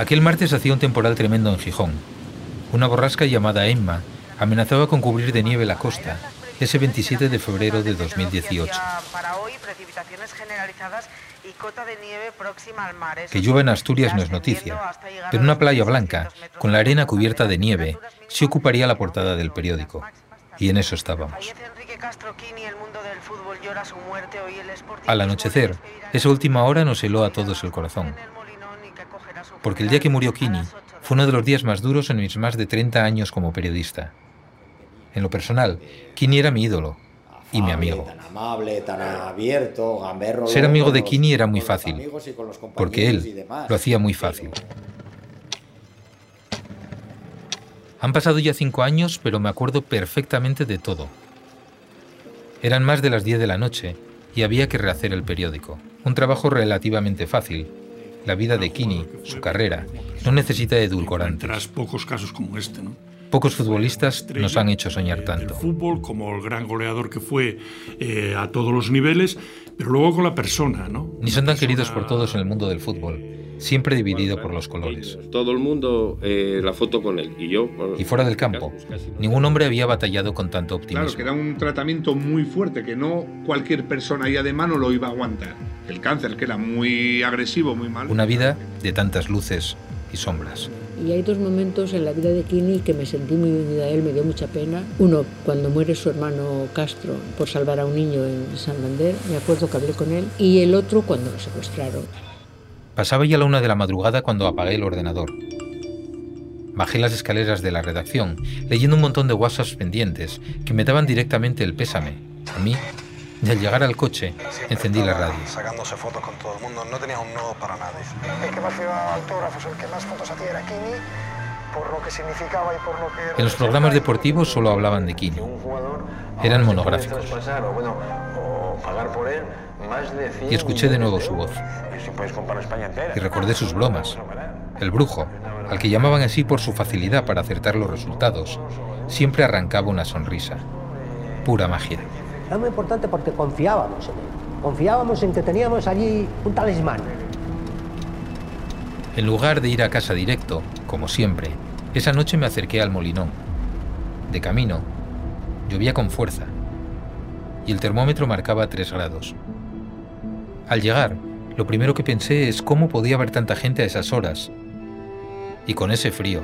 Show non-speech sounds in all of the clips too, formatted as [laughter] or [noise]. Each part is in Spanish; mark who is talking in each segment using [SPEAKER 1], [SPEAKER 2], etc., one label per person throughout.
[SPEAKER 1] Aquel martes hacía un temporal tremendo en Gijón. Una borrasca llamada Emma amenazaba con cubrir de nieve la costa ese 27 de febrero de 2018. Que llueva en Asturias no es noticia, pero una playa blanca, con la arena cubierta de nieve, se ocuparía la portada del periódico. Y en eso estábamos. Al anochecer, esa última hora nos heló a todos el corazón. Porque el día que murió Kini fue uno de los días más duros en mis más de 30 años como periodista. En lo personal, Kini era mi ídolo y mi amigo. Ser amigo de Kini era muy fácil, porque él lo hacía muy fácil. Han pasado ya cinco años, pero me acuerdo perfectamente de todo. Eran más de las 10 de la noche y había que rehacer el periódico. Un trabajo relativamente fácil. La vida de Kini, su carrera, no necesita edulcorantes.
[SPEAKER 2] pocos casos como este, ¿no?
[SPEAKER 1] Pocos futbolistas nos han hecho soñar tanto.
[SPEAKER 2] El fútbol, como el gran goleador que fue eh, a todos los niveles, pero luego con la persona, ¿no?
[SPEAKER 1] Ni son tan queridos por todos en el mundo del fútbol, siempre dividido por los colores.
[SPEAKER 3] Todo el mundo eh, la foto con él y yo.
[SPEAKER 1] y fuera del campo, ningún hombre había batallado con tanto optimismo.
[SPEAKER 4] Claro, que era un tratamiento muy fuerte que no cualquier persona ya de mano lo iba a aguantar. El cáncer, que era muy agresivo, muy malo.
[SPEAKER 1] Una vida de tantas luces y sombras.
[SPEAKER 5] Y hay dos momentos en la vida de Kini que me sentí muy unida a él, me dio mucha pena. Uno, cuando muere su hermano Castro por salvar a un niño en Santander, me acuerdo que hablé con él. Y el otro, cuando lo secuestraron.
[SPEAKER 1] Pasaba ya la una de la madrugada cuando apagué el ordenador. Bajé las escaleras de la redacción, leyendo un montón de WhatsApps pendientes que me daban directamente el pésame, a mí y al llegar al coche, encendí la radio.
[SPEAKER 6] Sacándose fotos con todo el mundo, no tenía un nodo para nadie. El que más firmaba autógrafos, el que más fotos hacía era Kini, por lo que significaba y por lo que...
[SPEAKER 1] En los programas deportivos solo hablaban de Kini. Eran monográficos. Y escuché de nuevo su voz. Y recordé sus bromas. El brujo, al que llamaban así por su facilidad para acertar los resultados, siempre arrancaba una sonrisa. Pura magia.
[SPEAKER 7] Era muy importante porque confiábamos en él. Confiábamos en que teníamos allí un talismán.
[SPEAKER 1] En lugar de ir a casa directo, como siempre, esa noche me acerqué al molinón. De camino, llovía con fuerza y el termómetro marcaba 3 grados. Al llegar, lo primero que pensé es cómo podía haber tanta gente a esas horas y con ese frío.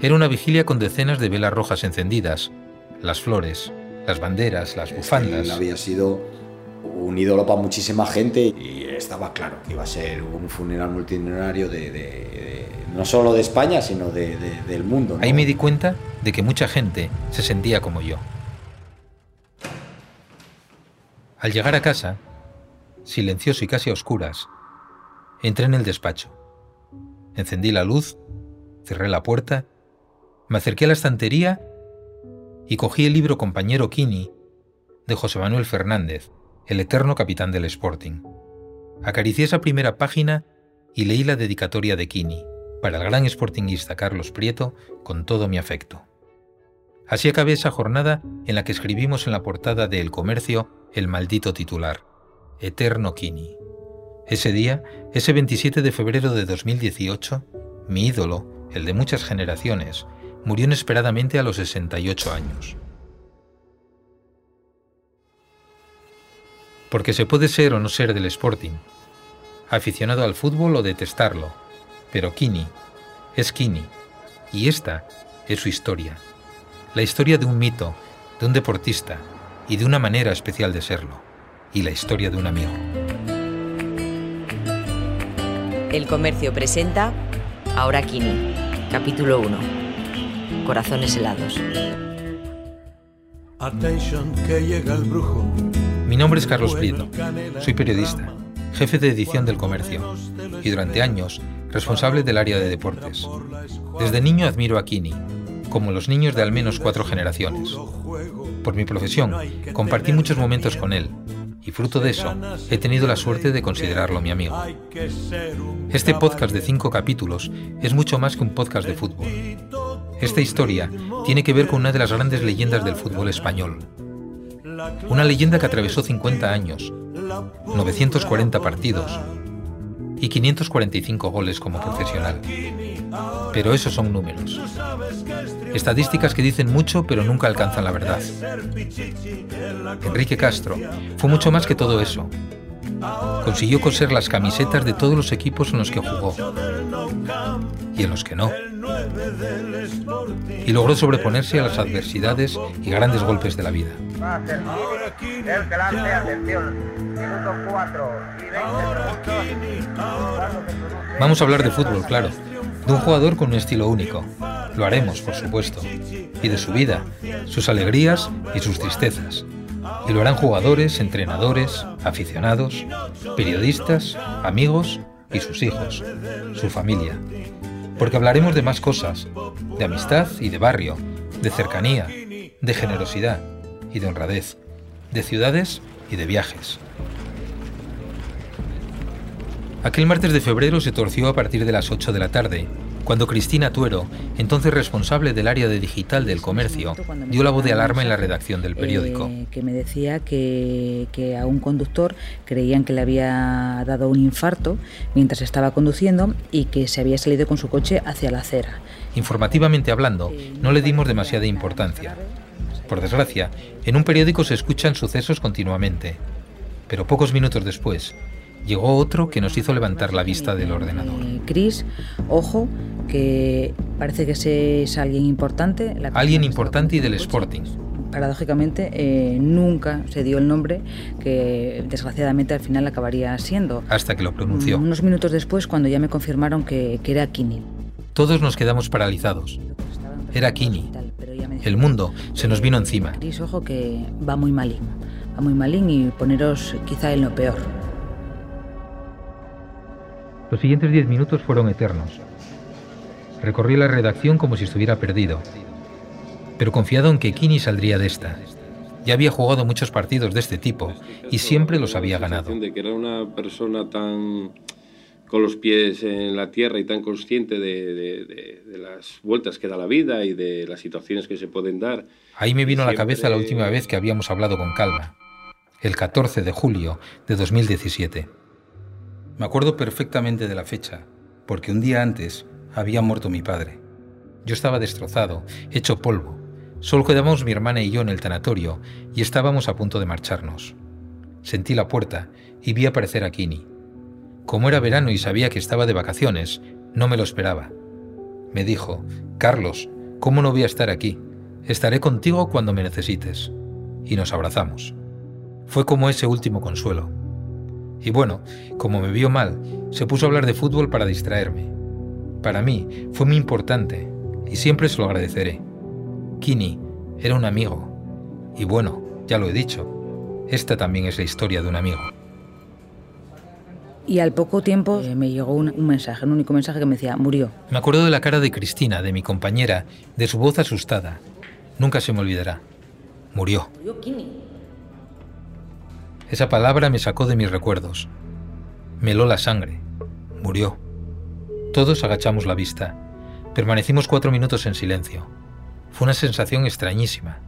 [SPEAKER 1] Era una vigilia con decenas de velas rojas encendidas, las flores, las banderas, las bufandas.
[SPEAKER 8] Él había sido un ídolo para muchísima gente y estaba claro que iba a ser un funeral multitudinario de, no solo de España, sino del mundo.
[SPEAKER 1] Ahí me di cuenta de que mucha gente se sentía como yo. Al llegar a casa, silencioso y casi a oscuras, entré en el despacho. Encendí la luz, cerré la puerta, me acerqué a la estantería y cogí el libro Compañero Kini de José Manuel Fernández, el eterno capitán del Sporting. Acaricié esa primera página y leí la dedicatoria de Kini para el gran sportingista Carlos Prieto con todo mi afecto. Así acabé esa jornada en la que escribimos en la portada de El Comercio el maldito titular, Eterno Kini. Ese día, ese 27 de febrero de 2018, mi ídolo, el de muchas generaciones, murió inesperadamente a los 68 años. Porque se puede ser o no ser del Sporting, aficionado al fútbol o detestarlo, pero Kini es Kini, y esta es su historia, la historia de un mito, de un deportista y de una manera especial de serlo, y la historia de un amigo.
[SPEAKER 9] El comercio presenta Ahora Kini, capítulo 1 corazones helados.
[SPEAKER 1] Mi nombre es Carlos Prieto. Soy periodista, jefe de edición del comercio y durante años responsable del área de deportes. Desde niño admiro a Kini, como los niños de al menos cuatro generaciones. Por mi profesión, compartí muchos momentos con él y fruto de eso he tenido la suerte de considerarlo mi amigo. Este podcast de cinco capítulos es mucho más que un podcast de fútbol. Esta historia tiene que ver con una de las grandes leyendas del fútbol español. Una leyenda que atravesó 50 años, 940 partidos, y 545 goles como profesional. Pero esos son números. Estadísticas que dicen mucho pero nunca alcanzan la verdad. Enrique Castro fue mucho más que todo eso. Consiguió coser las camisetas de todos los equipos en los que jugó y en los que no. Y logró sobreponerse a las adversidades y grandes golpes de la vida. Vamos a hablar de fútbol, claro, de un jugador con un estilo único. Lo haremos, por supuesto, y de su vida, sus alegrías y sus tristezas. Y lo harán jugadores, entrenadores, aficionados, periodistas, amigos y sus hijos, su familia. Porque hablaremos de más cosas, de amistad y de barrio, de cercanía, de generosidad y de honradez, de ciudades y de viajes. Aquel martes de febrero se torció a partir de las 8 de la tarde, cuando Cristina Tuero, entonces responsable del área de digital del comercio, dio la voz de alarma en la redacción del periódico.
[SPEAKER 10] Eh, que me decía que, que, a un conductor creían que le había dado un infarto mientras estaba conduciendo y que se había salido con su coche hacia la acera.
[SPEAKER 1] Informativamente hablando, no le dimos demasiada importancia. Por desgracia, en un periódico se escuchan sucesos continuamente. Pero pocos minutos después, llegó otro que nos hizo levantar la vista del ordenador.
[SPEAKER 10] Eh, Chris, ojo, que parece que es alguien importante.
[SPEAKER 1] alguien importante y del Sporting.
[SPEAKER 10] Paradójicamente, eh, nunca se dio el nombre que desgraciadamente al final acabaría siendo.
[SPEAKER 1] Hasta que lo pronunció.
[SPEAKER 10] Unos minutos después, cuando ya me confirmaron que, que era Kini.
[SPEAKER 1] Todos nos quedamos paralizados. Era Kini. El mundo se nos vino encima.
[SPEAKER 10] Chris, ojo, que va muy malín. Va muy malín y poneros quizá en lo peor.
[SPEAKER 1] Los siguientes diez minutos fueron eternos. Recorrí la redacción como si estuviera perdido, pero confiado en que Kini saldría de esta. Ya había jugado muchos partidos de este tipo y siempre los había ganado.
[SPEAKER 3] De que era una persona tan con los pies en la tierra y tan consciente de, de, de, de, las vueltas que da la vida y de las situaciones que se pueden dar.
[SPEAKER 1] Ahí me vino a la cabeza la última vez que habíamos hablado con calma, el 14 de julio de 2017. Me acuerdo perfectamente de la fecha, porque un día antes había muerto mi padre. Yo estaba destrozado, hecho polvo. Solo quedábamos mi hermana y yo en el tanatorio y estábamos a punto de marcharnos. Sentí la puerta y vi aparecer a Kini. Como era verano y sabía que estaba de vacaciones, no me lo esperaba. Me dijo, Carlos, ¿cómo no voy a estar aquí? Estaré contigo cuando me necesites. Y nos abrazamos. Fue como ese último consuelo. Y bueno, como me vio mal, se puso a hablar de fútbol para distraerme. Para mí fue muy importante y siempre se lo agradeceré. Kini era un amigo. Y bueno, ya lo he dicho, esta también es la historia de un amigo.
[SPEAKER 10] Y al poco tiempo eh, me llegó un, un, mensaje, un único mensaje que me decía, murió.
[SPEAKER 1] Me acuerdo de la cara de Cristina, de mi compañera, de su voz asustada. Nunca se me olvidará. Murió.
[SPEAKER 10] Murió Kini.
[SPEAKER 1] Esa palabra me sacó de mis recuerdos. Me heló la sangre. Murió. Todos agachamos la vista. Permanecimos cuatro minutos en silencio. Fue una sensación extrañísima.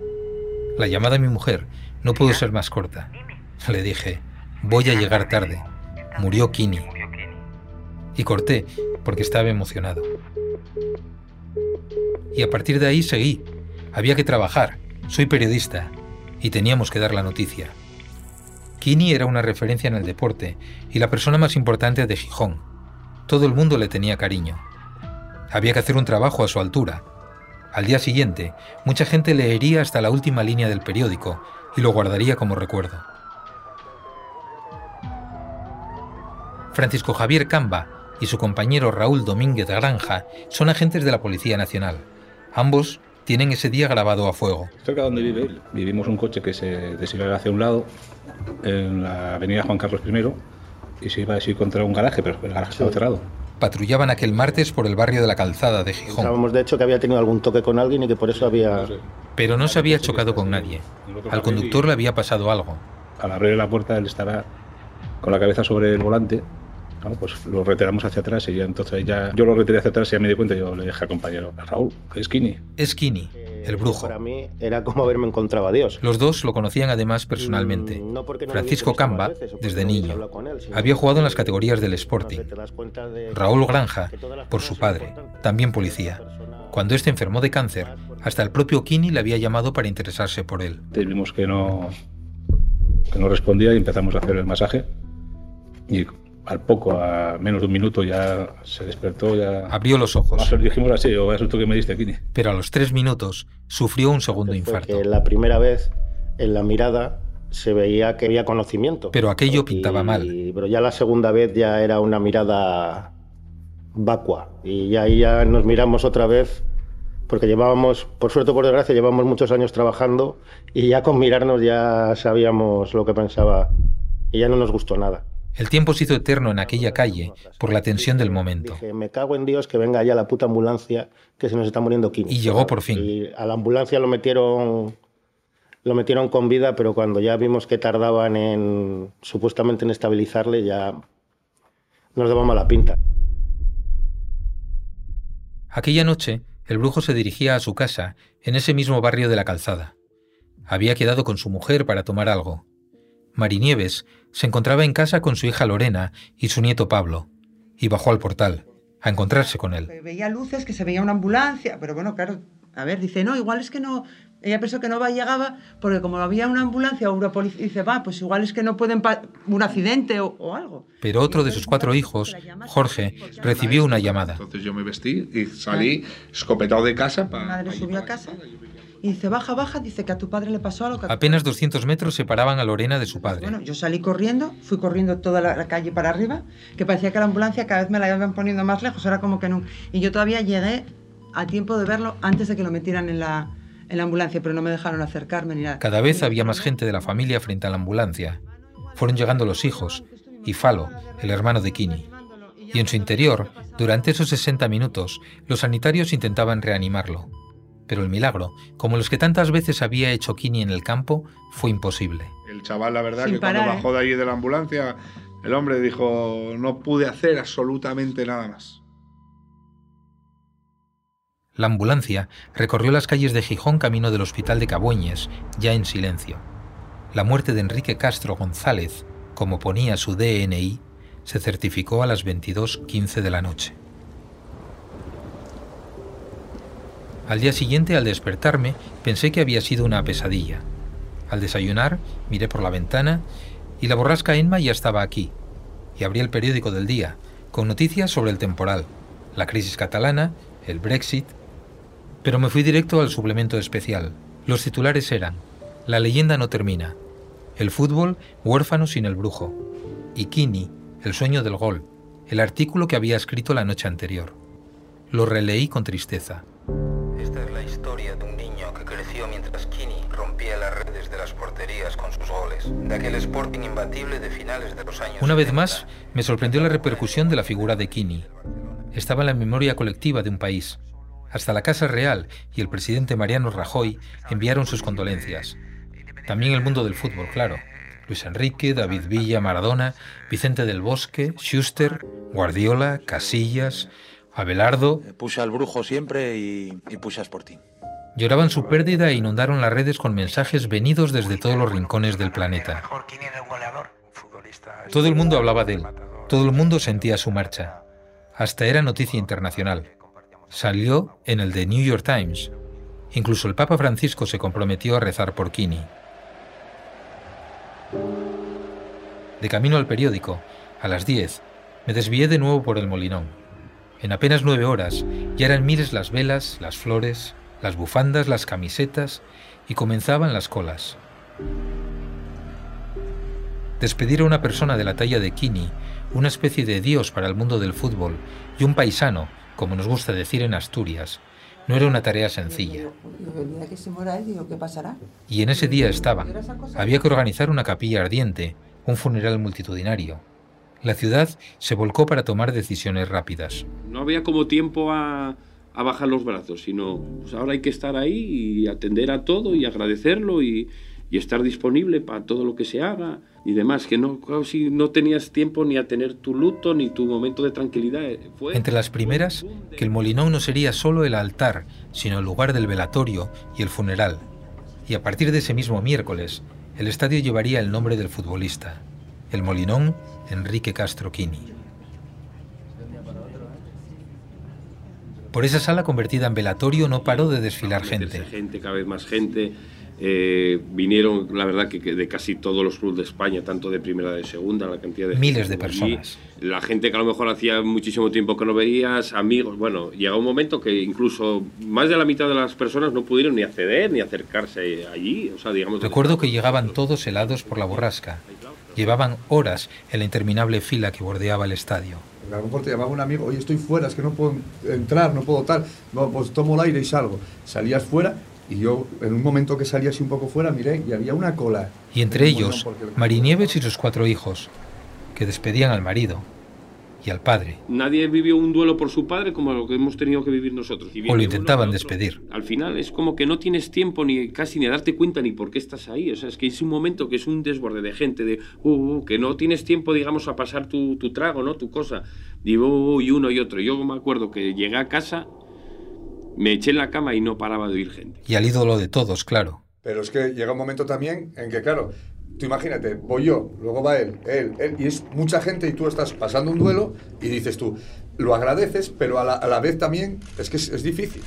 [SPEAKER 1] La llamada de mi mujer no pudo ser más corta. Le dije, voy a llegar tarde. Murió Kini. Y corté porque estaba emocionado. Y a partir de ahí seguí. Había que trabajar. Soy periodista. Y teníamos que dar la noticia. Kini era una referencia en el deporte y la persona más importante de Gijón. Todo el mundo le tenía cariño. Había que hacer un trabajo a su altura. Al día siguiente, mucha gente leería hasta la última línea del periódico y lo guardaría como recuerdo. Francisco Javier Camba y su compañero Raúl Domínguez Granja son agentes de la Policía Nacional. Ambos tienen ese día grabado a fuego.
[SPEAKER 11] Cerca donde vive él, vivimos un coche que se desviaba hacia un lado, en la avenida Juan Carlos I, y se iba a ir contra un garaje, pero el garaje estaba cerrado.
[SPEAKER 1] Patrullaban aquel martes por el barrio de la Calzada de Gijón.
[SPEAKER 12] Pensábamos de hecho que había tenido algún toque con alguien y que por eso había...
[SPEAKER 1] Pero no se había chocado con nadie. Al conductor le había pasado algo.
[SPEAKER 11] Al abrir la puerta él estará con la cabeza sobre el volante bueno, pues lo retiramos hacia atrás y ya entonces ya yo lo retiré hacia atrás y ya me di cuenta yo le dije al compañero Raúl es Kini
[SPEAKER 1] es Kini el brujo.
[SPEAKER 12] Para mí era como haberme encontrado a Dios.
[SPEAKER 1] Los dos lo conocían además personalmente.
[SPEAKER 12] Mm, no porque no lo
[SPEAKER 1] Francisco Camba,
[SPEAKER 12] veces,
[SPEAKER 1] desde
[SPEAKER 12] no
[SPEAKER 1] niño,
[SPEAKER 12] él,
[SPEAKER 1] había jugado en las categorías del Sporting.
[SPEAKER 12] de-
[SPEAKER 1] Raúl Granja, por su padre, también policía. Cuando este enfermó de cáncer, hasta el propio Kini le había llamado para interesarse por él.
[SPEAKER 11] Vimos que no, que no respondía y empezamos a hacer el masaje. Y al poco, a menos de un minuto, ya se despertó. Ya...
[SPEAKER 1] Abrió los ojos.
[SPEAKER 11] Dijimos así, o es tú que me diste, Kini.
[SPEAKER 1] Pero a los tres minutos sufrió un segundo
[SPEAKER 12] fue
[SPEAKER 1] infarto.
[SPEAKER 12] que la primera vez en la mirada se veía que había conocimiento.
[SPEAKER 1] Pero aquello pintaba
[SPEAKER 12] Y-
[SPEAKER 1] mal.
[SPEAKER 12] Pero ya la segunda vez ya era una mirada vacua. Y ya ahí ya nos miramos otra vez, porque llevábamos, por suerte o por desgracia, llevamos muchos años trabajando y ya con mirarnos ya sabíamos lo que pensaba y ya no nos gustó nada.
[SPEAKER 1] El tiempo se hizo eterno en aquella calle por la tensión del momento.
[SPEAKER 12] Dije, me cago en Dios que venga ya la puta ambulancia que se nos está muriendo Kini.
[SPEAKER 1] Y llegó por fin.
[SPEAKER 12] Y a la ambulancia lo metieron lo metieron con vida, pero cuando ya vimos que tardaban en supuestamente en estabilizarle ya nos daba mala pinta.
[SPEAKER 1] Aquella noche, el brujo se dirigía a su casa en ese mismo barrio de la calzada. Había quedado con su mujer para tomar algo. Marinieves se encontraba en casa con su hija Lorena y su nieto Pablo, y bajó al portal, a encontrarse con él.
[SPEAKER 13] Veía luces, que se veía una ambulancia, pero bueno, claro, a ver, dice, no, igual es que no, ella pensó que no va, llegaba, porque como había una ambulancia o una policía, dice, va, pues igual es que no pueden, un accidente o, o algo.
[SPEAKER 1] Pero otro de sus cuatro hijos, Jorge, recibió una llamada.
[SPEAKER 4] Entonces yo me vestí y salí escopetado de casa
[SPEAKER 13] Mi
[SPEAKER 4] para...
[SPEAKER 13] madre subió a casa y dice, baja, baja, dice que a tu padre le pasó algo. que
[SPEAKER 1] Apenas 200 metros separaban a Lorena de su padre.
[SPEAKER 13] Bueno, yo salí corriendo, fui corriendo toda la, la calle para arriba, que parecía que la ambulancia cada vez me la iban poniendo más lejos, era como que no. Y yo todavía llegué a tiempo de verlo antes de que lo metieran en la, en la ambulancia, pero no me dejaron acercarme ni nada.
[SPEAKER 1] Cada vez había más gente de la familia frente a la ambulancia. Fueron llegando los hijos y Falo, el hermano de Kini. Y en su interior, durante esos 60 minutos, los sanitarios intentaban reanimarlo. Pero el milagro, como los que tantas veces había hecho Kini en el campo, fue imposible.
[SPEAKER 4] El chaval, la verdad,
[SPEAKER 13] Sin
[SPEAKER 4] que cuando
[SPEAKER 13] parar, ¿eh?
[SPEAKER 4] bajó de allí de la ambulancia, el hombre dijo, no pude hacer absolutamente nada más.
[SPEAKER 1] La ambulancia recorrió las calles de Gijón camino del hospital de Cabueñes, ya en silencio. La muerte de Enrique Castro González, como ponía su DNI, se certificó a las 22.15 de la noche. Al día siguiente, al despertarme, pensé que había sido una pesadilla. Al desayunar, miré por la ventana y la borrasca Enma ya estaba aquí. Y abrí el periódico del día, con noticias sobre el temporal, la crisis catalana, el Brexit. Pero me fui directo al suplemento especial. Los titulares eran, La leyenda no termina, el fútbol huérfano sin el brujo, y Kini, el sueño del gol, el artículo que había escrito la noche anterior. Lo releí con tristeza.
[SPEAKER 14] Con sus goles, de aquel Sporting imbatible de finales de los años
[SPEAKER 1] Una vez
[SPEAKER 14] 70.
[SPEAKER 1] más, me sorprendió la repercusión de la figura de Kini. Estaba en la memoria colectiva de un país. Hasta la Casa Real y el presidente Mariano Rajoy enviaron sus condolencias. También el mundo del fútbol, claro. Luis Enrique, David Villa, Maradona, Vicente del Bosque, Schuster, Guardiola, Casillas, Abelardo.
[SPEAKER 15] Puse al brujo siempre y, y puse a Sporting.
[SPEAKER 1] Lloraban su pérdida e inundaron las redes con mensajes venidos desde todos los rincones del planeta. Todo el mundo hablaba de él. Todo el mundo sentía su marcha. Hasta era noticia internacional. Salió en el The New York Times. Incluso el Papa Francisco se comprometió a rezar por Kini. De camino al periódico, a las 10, me desvié de nuevo por el molinón. En apenas nueve horas ya eran miles las velas, las flores, las bufandas, las camisetas y comenzaban las colas. Despedir a una persona de la talla de Kini, una especie de dios para el mundo del fútbol y un paisano, como nos gusta decir en Asturias, no era una tarea sencilla. Y en ese día estaban. Había que organizar una capilla ardiente, un funeral multitudinario. La ciudad se volcó para tomar decisiones rápidas.
[SPEAKER 3] No había como tiempo a, a bajar los brazos, sino pues ahora hay que estar ahí y atender a todo y agradecerlo y, y estar disponible para todo lo que se haga y demás, que no, si no tenías tiempo ni a tener tu luto ni tu momento de tranquilidad. eh, Fue
[SPEAKER 1] Entre las primeras, que el Molinón no sería solo el altar, sino el lugar del velatorio y el funeral. Y a partir de ese mismo miércoles, el estadio llevaría el nombre del futbolista, el Molinón Enrique Castro Quini. Por esa sala convertida en velatorio no paró de desfilar gente.
[SPEAKER 3] gente, cada vez más gente. Eh, vinieron, la verdad, que, que de casi todos los clubes de España, tanto de primera de segunda, la cantidad de
[SPEAKER 1] Miles de
[SPEAKER 3] allí.
[SPEAKER 1] personas.
[SPEAKER 3] La gente que a lo mejor hacía muchísimo tiempo que no veías, amigos. Bueno, llega un momento que incluso más de la mitad de las personas no pudieron ni acceder ni acercarse allí. O sea, digamos.
[SPEAKER 1] Recuerdo que llegaban todos helados por la borrasca. Llevaban horas en la interminable fila que bordeaba el estadio.
[SPEAKER 16] A lo mejor te llamaba un amigo, oye, estoy fuera, es que no puedo entrar, no puedo tal. No, pues tomo el aire y salgo. Salías fuera y yo, en un momento que salía así un poco fuera, miré y había una cola.
[SPEAKER 1] Y entre
[SPEAKER 16] En el
[SPEAKER 1] ellos, Marinieves y sus cuatro hijos, que despedían al marido y al padre,
[SPEAKER 3] Nadie vivió un duelo por su padre como lo que hemos tenido que vivir nosotros. Y
[SPEAKER 1] o lo intentaban despedir.
[SPEAKER 3] Al final es como que no tienes tiempo ni casi ni a darte cuenta ni por qué estás ahí. O sea, es que es un momento que es un desborde de gente, de uh, uh, que no tienes tiempo, digamos, a pasar tu, tu trago, ¿no? Tu cosa. Digo, uh, y uno y otro. Yo me acuerdo que llegué a casa, me eché en la cama y no paraba de oír gente.
[SPEAKER 1] Y al ídolo de todos, claro.
[SPEAKER 16] Pero es que llega un momento también en que, claro, tú imagínate, voy yo, luego va él, él, él, y es mucha gente y tú estás pasando un duelo y dices tú, lo agradeces, pero a la, a la vez también es que es, es difícil.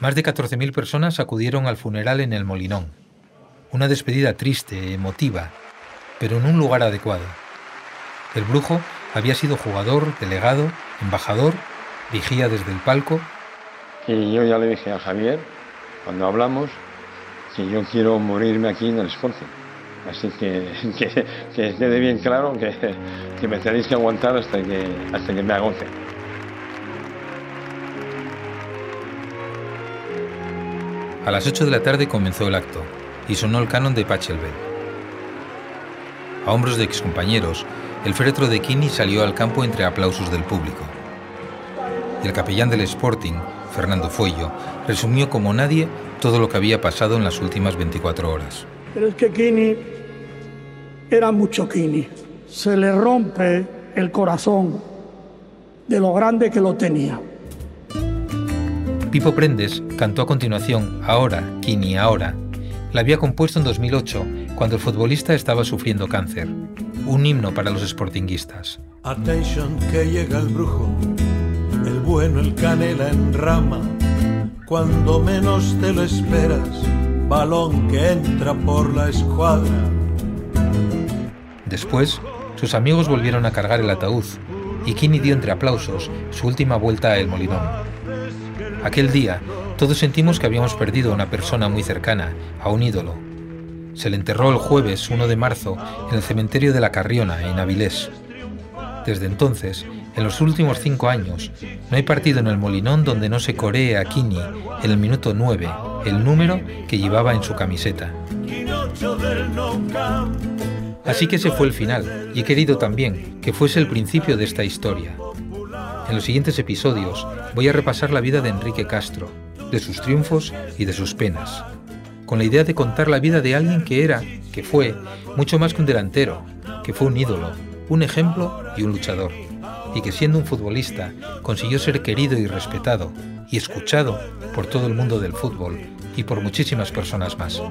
[SPEAKER 1] Más de 14.000 personas acudieron al funeral en el Molinón. Una despedida triste, emotiva, pero en un lugar adecuado. El brujo había sido jugador, delegado, embajador, vigía desde el palco
[SPEAKER 17] Y yo ya le dije a Javier, cuando hablamos, que yo quiero morirme aquí en el Sporting. Así que, [laughs] que, que quede bien claro que, que me tenéis que aguantar hasta que, hasta que me agote.
[SPEAKER 1] A las 8 de la tarde comenzó el acto y sonó el canon de Pachelbel. A hombros de excompañeros, el féretro de Kini salió al campo entre aplausos del público. El capellán del Sporting, Fernando Foyo, resumió como nadie todo lo que había pasado en las últimas 24 horas.
[SPEAKER 18] Pero es que Kini era mucho Kini. Se le rompe el corazón de lo grande que lo tenía.
[SPEAKER 1] Pipo Prendes cantó a continuación Ahora, Kini, ahora. La había compuesto en 2008, cuando el futbolista estaba sufriendo cáncer. Un himno para los sportinguistas.
[SPEAKER 19] Attention que llega el brujo, bueno, el canela en rama. Cuando menos te lo esperas, balón que entra por la escuadra.
[SPEAKER 1] Después, sus amigos volvieron a cargar el ataúd y Kini dio entre aplausos su última vuelta a El Molinón. Aquel día, todos sentimos que habíamos perdido a una persona muy cercana, a un ídolo. Se le enterró el jueves 1 de marzo en el cementerio de la Carriona, en Avilés. Desde entonces, en los últimos cinco años, no hay partido en el Molinón donde no se coree a Kini en el minuto 9, el número que llevaba en su camiseta. Así que ese fue el final, y he querido también que fuese el principio de esta historia. En los siguientes episodios voy a repasar la vida de Enrique Castro, de sus triunfos y de sus penas, con la idea de contar la vida de alguien que era, que fue, mucho más que un delantero, que fue un ídolo, un ejemplo y un luchador, y que siendo un futbolista consiguió ser querido y respetado y escuchado por todo el mundo del fútbol y por muchísimas personas más.